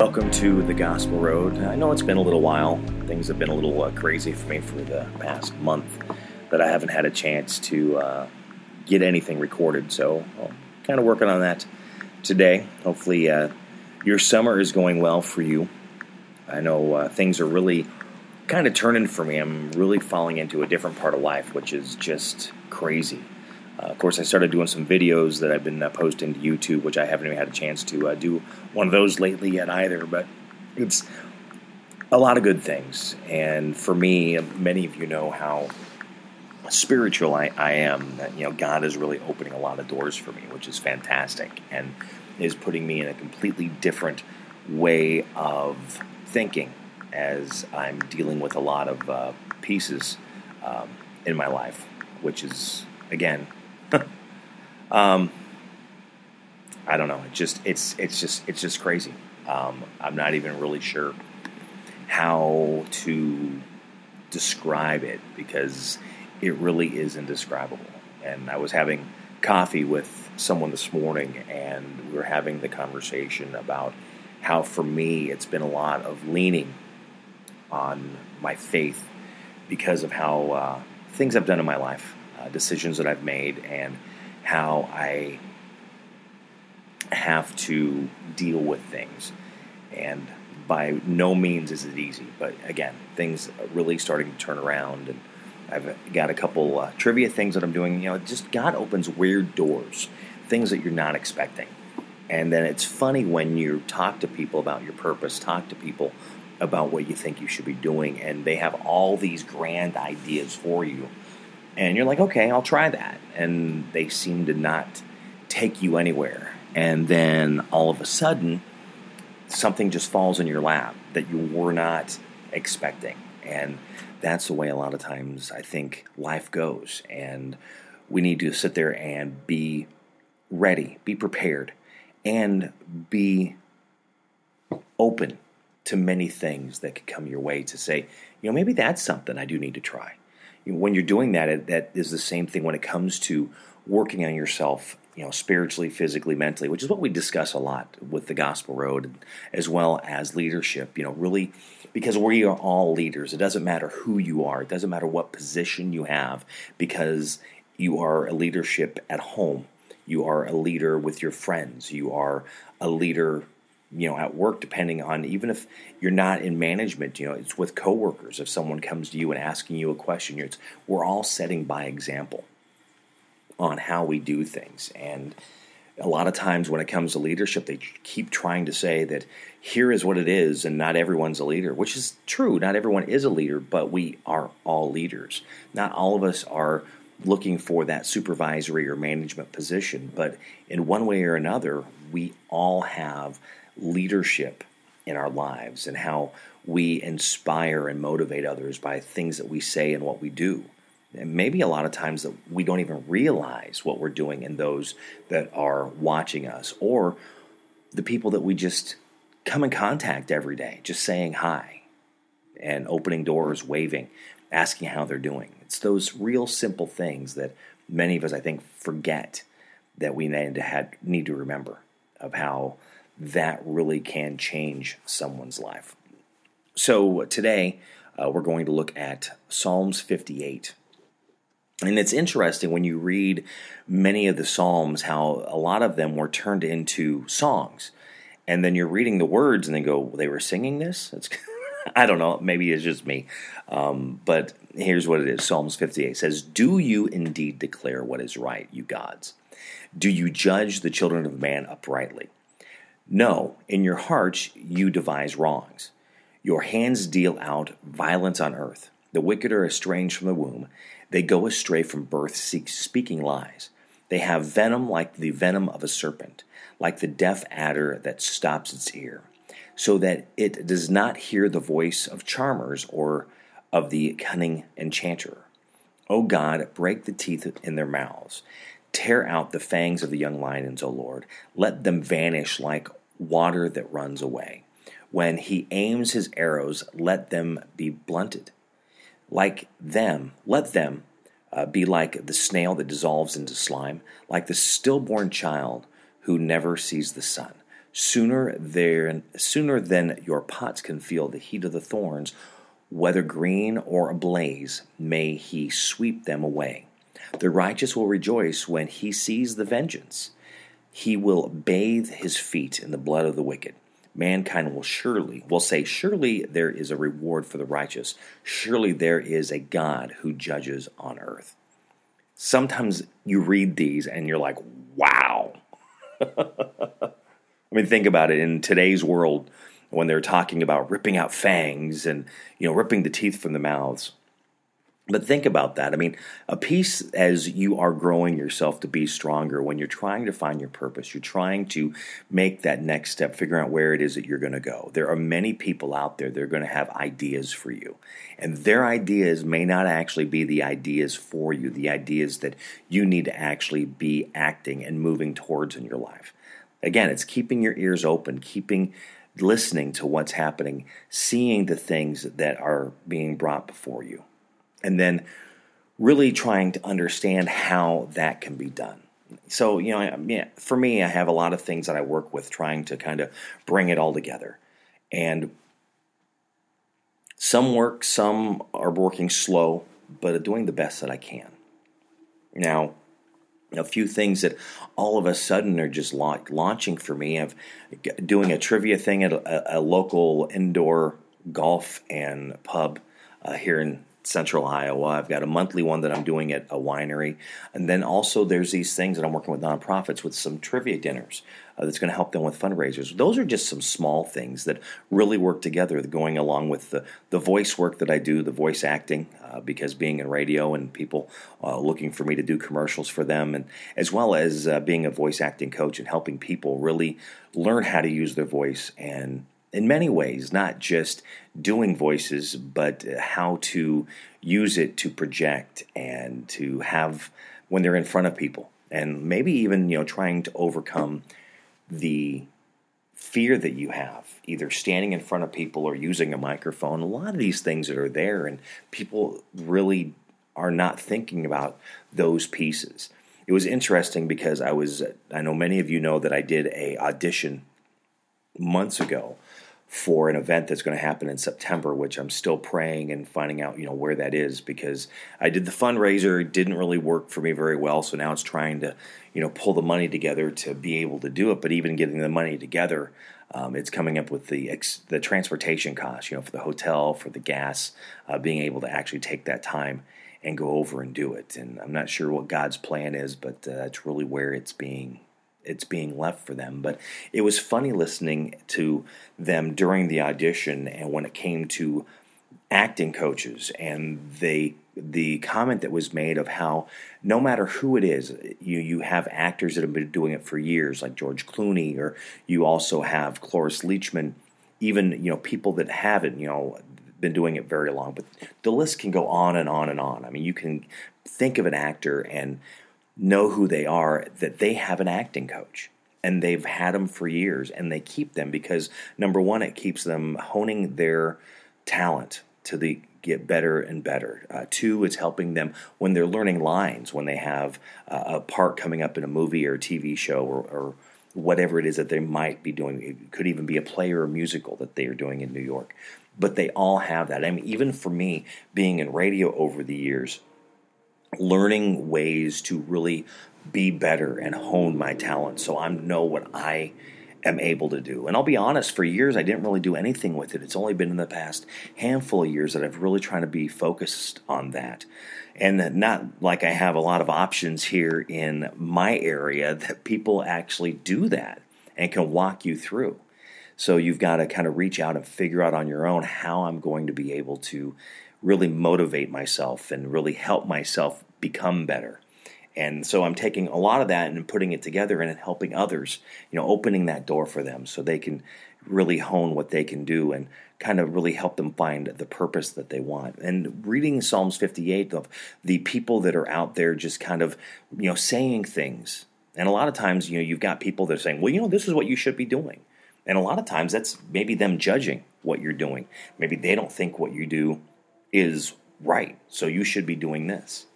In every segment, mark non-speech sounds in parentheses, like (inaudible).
Welcome to the Gospel Road. I know it's been a little while. Things have been a little uh, crazy for me for the past month that I haven't had a chance to uh, get anything recorded. So I'm kind of working on that today. Hopefully, uh, your summer is going well for you. I know uh, things are really kind of turning for me. I'm really falling into a different part of life, which is just crazy. Uh, of course, I started doing some videos that I've been uh, posting to YouTube, which I haven't even had a chance to uh, do one of those lately yet either. But it's a lot of good things. And for me, many of you know how spiritual I, I am. That you know, God is really opening a lot of doors for me, which is fantastic, and is putting me in a completely different way of thinking as I'm dealing with a lot of uh, pieces um, in my life, which is again um, I don't know. It just it's it's just it's just crazy. Um, I'm not even really sure how to describe it because it really is indescribable. And I was having coffee with someone this morning, and we were having the conversation about how, for me, it's been a lot of leaning on my faith because of how uh, things I've done in my life, uh, decisions that I've made, and how I have to deal with things. And by no means is it easy, but again, things really starting to turn around. And I've got a couple uh, trivia things that I'm doing. You know, just God opens weird doors, things that you're not expecting. And then it's funny when you talk to people about your purpose, talk to people about what you think you should be doing, and they have all these grand ideas for you and you're like, okay, I'll try that. And they seem to not take you anywhere. And then all of a sudden, something just falls in your lap that you were not expecting. And that's the way a lot of times I think life goes. And we need to sit there and be ready, be prepared, and be open to many things that could come your way to say, you know, maybe that's something I do need to try when you're doing that, that is the same thing when it comes to working on yourself, you know, spiritually, physically, mentally, which is what we discuss a lot with the Gospel Road, as well as leadership. You know, really, because we are all leaders. It doesn't matter who you are. It doesn't matter what position you have, because you are a leadership at home. You are a leader with your friends. You are a leader you know at work depending on even if you're not in management you know it's with coworkers. If someone comes to you and asking you a question you're it's we're all setting by example on how we do things. And a lot of times when it comes to leadership they keep trying to say that here is what it is and not everyone's a leader which is true. Not everyone is a leader but we are all leaders. Not all of us are looking for that supervisory or management position but in one way or another we all have leadership in our lives and how we inspire and motivate others by things that we say and what we do. And maybe a lot of times that we don't even realize what we're doing in those that are watching us or the people that we just come in contact every day, just saying hi and opening doors, waving, asking how they're doing. It's those real simple things that many of us, I think, forget that we need to, have, need to remember of how that really can change someone's life. So today, uh, we're going to look at Psalms 58. And it's interesting when you read many of the Psalms, how a lot of them were turned into songs. And then you're reading the words and then go, they were singing this? It's, (laughs) I don't know. Maybe it's just me. Um, but here's what it is Psalms 58 says, Do you indeed declare what is right, you gods? Do you judge the children of man uprightly? No, in your hearts you devise wrongs. Your hands deal out violence on earth. The wicked are estranged from the womb. They go astray from birth, speaking lies. They have venom like the venom of a serpent, like the deaf adder that stops its ear, so that it does not hear the voice of charmers or of the cunning enchanter. O God, break the teeth in their mouths. Tear out the fangs of the young lions, O Lord. Let them vanish like water that runs away. When he aims his arrows, let them be blunted. Like them, let them uh, be like the snail that dissolves into slime, like the stillborn child who never sees the sun, Sooner there, sooner than your pots can feel the heat of the thorns, whether green or ablaze, may he sweep them away. The righteous will rejoice when he sees the vengeance. He will bathe his feet in the blood of the wicked. Mankind will surely, will say, Surely there is a reward for the righteous. Surely there is a God who judges on earth. Sometimes you read these and you're like, wow. (laughs) I mean, think about it. In today's world, when they're talking about ripping out fangs and you know ripping the teeth from the mouths, but think about that. I mean, a piece as you are growing yourself to be stronger, when you're trying to find your purpose, you're trying to make that next step, figuring out where it is that you're going to go. There are many people out there that are going to have ideas for you. And their ideas may not actually be the ideas for you, the ideas that you need to actually be acting and moving towards in your life. Again, it's keeping your ears open, keeping listening to what's happening, seeing the things that are being brought before you and then really trying to understand how that can be done. So, you know, yeah, for me, I have a lot of things that I work with trying to kind of bring it all together. And some work, some are working slow, but doing the best that I can. Now, a few things that all of a sudden are just launching for me. I'm doing a trivia thing at a, a local indoor golf and pub uh, here in central Iowa. I've got a monthly one that I'm doing at a winery. And then also there's these things that I'm working with nonprofits with some trivia dinners uh, that's going to help them with fundraisers. Those are just some small things that really work together, going along with the, the voice work that I do, the voice acting, uh, because being in radio and people uh, looking for me to do commercials for them, and as well as uh, being a voice acting coach and helping people really learn how to use their voice and in many ways, not just doing voices, but how to use it to project and to have when they're in front of people. And maybe even, you know, trying to overcome the fear that you have, either standing in front of people or using a microphone. A lot of these things that are there, and people really are not thinking about those pieces. It was interesting because I was, I know many of you know that I did a audition months ago for an event that's going to happen in September, which I'm still praying and finding out, you know, where that is because I did the fundraiser, it didn't really work for me very well, so now it's trying to, you know, pull the money together to be able to do it. But even getting the money together, um, it's coming up with the ex- the transportation costs, you know, for the hotel, for the gas, uh, being able to actually take that time and go over and do it. And I'm not sure what God's plan is, but uh, that's really where it's being it's being left for them. But it was funny listening to them during the audition and when it came to acting coaches and they the comment that was made of how no matter who it is, you you have actors that have been doing it for years, like George Clooney, or you also have Cloris Leachman, even you know people that haven't you know been doing it very long. But the list can go on and on and on. I mean, you can think of an actor and know who they are, that they have an acting coach and they've had them for years and they keep them because number one, it keeps them honing their talent to the get better and better. Uh, two, it's helping them when they're learning lines, when they have uh, a part coming up in a movie or a TV show or, or, whatever it is that they might be doing. It could even be a play or a musical that they are doing in New York. But they all have that. I mean, even for me, being in radio over the years, learning ways to really be better and hone my talent so I know what I am able to do. And I'll be honest, for years I didn't really do anything with it. It's only been in the past handful of years that I've really trying to be focused on that. And not like I have a lot of options here in my area (laughs) that people actually do that and can walk you through. So you've got to kind of reach out and figure out on your own how I'm going to be able to really motivate myself and really help myself become better. And so I'm taking a lot of that and putting it together and helping others, you know, opening that door for them so they can really hone what they can do and kind of really help them find the purpose that they want. And reading Psalms 58 of the people that are out there just kind of, you know, saying things. And a lot of times, you know, you've got people that are saying, well, you know, this is what you should be doing. And a lot of times that's maybe them judging what you're doing. Maybe they don't think what you do is right. So you should be doing this.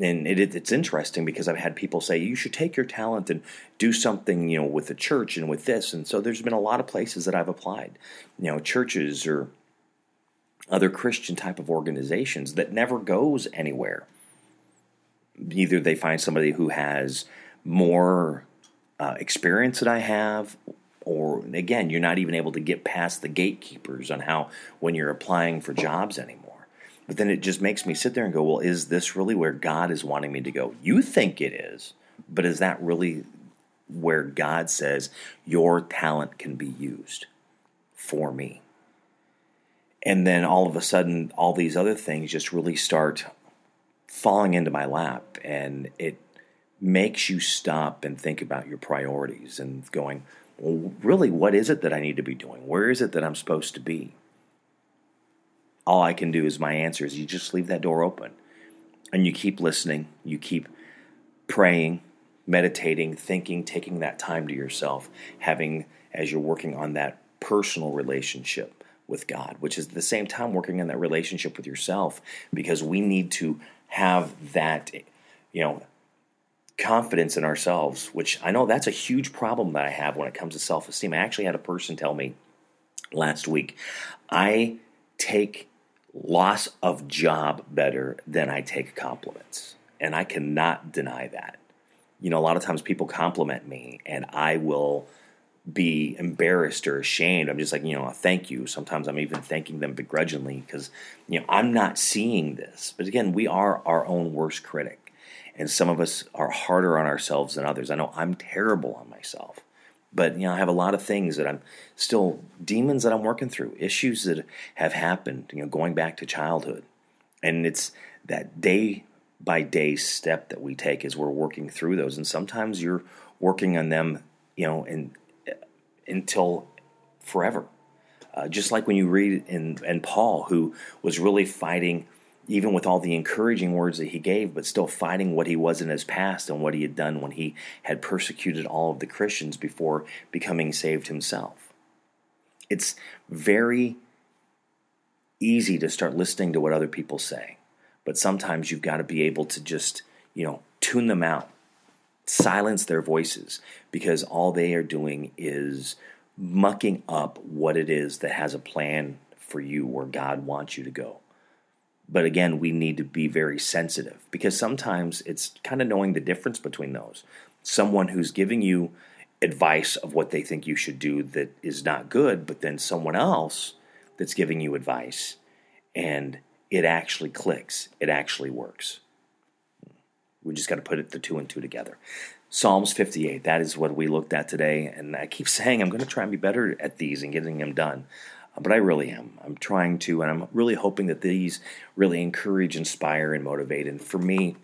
and it, it's interesting because I've had people say you should take your talent and do something, you know, with the church and with this. And so there's been a lot of places that I've applied, you know, churches or other Christian type of organizations that never goes anywhere. Either they find somebody who has more uh, experience that I have, or again, you're not even able to get past the gatekeepers on how when you're applying for jobs anymore. But then it just makes me sit there and go, well, is this really where God is wanting me to go? You think it is, but is that really where God says your talent can be used for me? And then all of a sudden, all these other things just really start falling into my lap, and it makes you stop and think about your priorities and going, well, really, what is it that I need to be doing? Where is it that I'm supposed to be? All I can do is my answer is you just leave that door open. And you keep listening, you keep praying, meditating, thinking, taking that time to yourself, having as you're working on that personal relationship with God, which is at the same time working on that relationship with yourself because we need to have that, you know, confidence in ourselves, which I know that's a huge problem that I have when it comes to self esteem. I actually had a person tell me last week, I take loss of job better than I take compliments. And I cannot deny that. You know, a lot of times people compliment me and I will be embarrassed or ashamed. I'm just like, you know, thank you. Sometimes I'm even thanking them begrudgingly because, you know, I'm not seeing this. But again, we are our own worst critic. And some of us are harder on ourselves than others. I know I'm terrible on myself. But you know, I have a lot of things that I'm still demons that I'm working through, issues that have happened, you know, going back to childhood. And it's that day by day step that we take as we're working through those. And sometimes you're working on them, you know, in, until forever. Uh, just like when you read in, in Paul, who was really fighting even with all the encouraging words that he gave, but still fighting what he was in his past and what he had done when he had persecuted all of the Christians before becoming saved himself. It's very easy to start listening to what other people say, but sometimes you've got to be able to just, you know, tune them out, silence their voices, because all they are doing is mucking up what it is that has a plan for you where God wants you to go. But again, we need to be very sensitive because sometimes it's kind of knowing the difference between those. Someone who's giving you advice of what they think you should do that is not good, but then someone else that's giving you advice and it actually clicks, it actually works. We just got to put the two and two together. Psalms 58, that is what we looked at today. And I keep (laughs) saying I'm going to try and be better at these and getting them done but I really am. I'm trying to, and I'm really hoping that these really encourage, inspire, and motivate. And for me,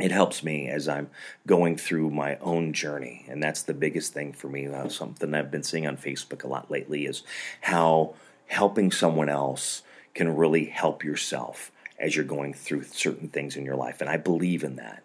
it helps me as I'm going through my own journey. And that's the biggest thing for me. Uh, something I've been seeing on Facebook a lot lately is how helping someone else can really help yourself as you're going through certain things in your life. And I believe in that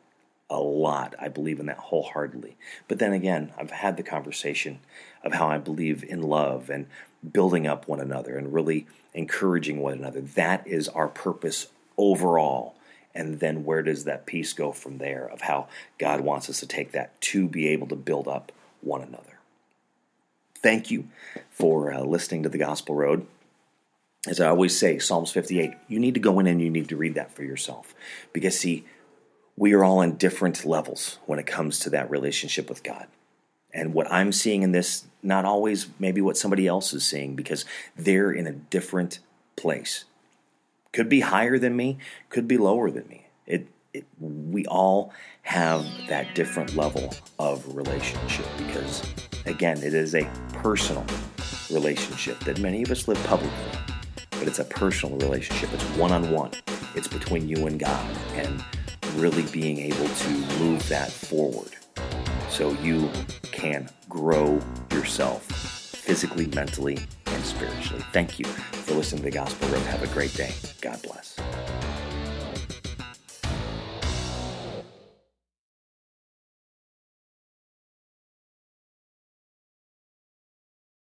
a lot. I believe in that wholeheartedly. But then again, I've had the conversation of how I believe in love and building up one another and really encouraging one another. That is our purpose overall. And then where does that piece go from there of how God wants us to take that to be able to build up one another? Thank you for uh, listening to the Gospel Road. As I always say, Psalms 58, you need to go in and you need to read that for yourself. Because, see, we are all in different levels when it comes to that relationship with God. And what I'm seeing in this, not always maybe what somebody else is seeing, because they're in a different place. Could be higher than me, could be lower than me. It, it, we all have that different level of relationship because, again, it is a personal relationship that many of us live publicly, but it's a personal relationship. It's one on one, it's between you and God, and really being able to move that forward so you can grow yourself physically, mentally, and spiritually. Thank you for listening to the Gospel Road. Have a great day. God bless.